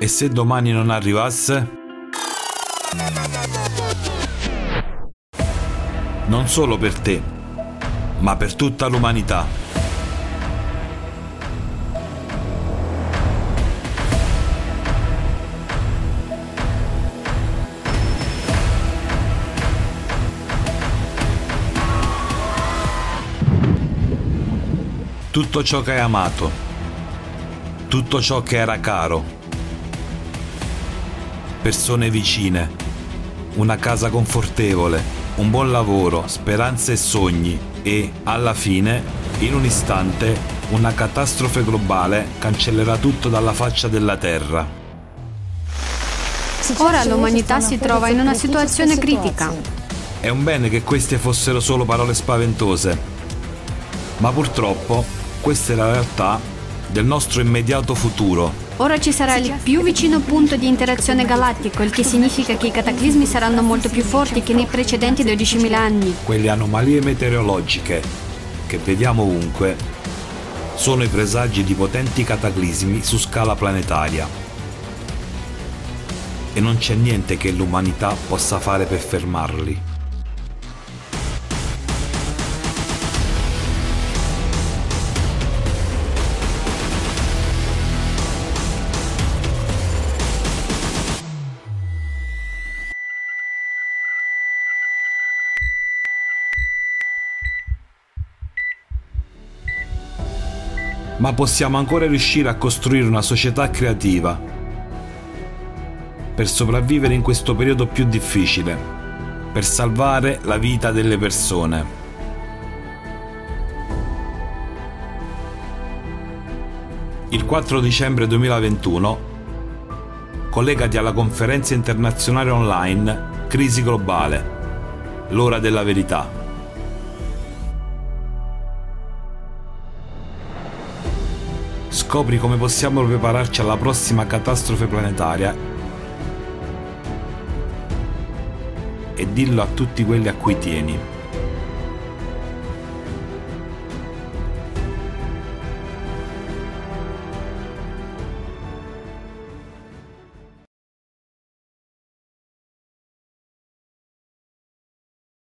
E se domani non arrivasse? Non solo per te, ma per tutta l'umanità. Tutto ciò che hai amato, tutto ciò che era caro, persone vicine, una casa confortevole, un buon lavoro, speranze e sogni e, alla fine, in un istante, una catastrofe globale cancellerà tutto dalla faccia della Terra. Ora l'umanità si trova in una situazione critica. È un bene che queste fossero solo parole spaventose, ma purtroppo questa è la realtà del nostro immediato futuro. Ora ci sarà il più vicino punto di interazione galattico, il che significa che i cataclismi saranno molto più forti che nei precedenti 12.000 anni. Quelle anomalie meteorologiche che vediamo ovunque sono i presagi di potenti cataclismi su scala planetaria. E non c'è niente che l'umanità possa fare per fermarli. Ma possiamo ancora riuscire a costruire una società creativa per sopravvivere in questo periodo più difficile, per salvare la vita delle persone. Il 4 dicembre 2021 collegati alla conferenza internazionale online Crisi globale, l'ora della verità. Scopri come possiamo prepararci alla prossima catastrofe planetaria e dillo a tutti quelli a cui tieni.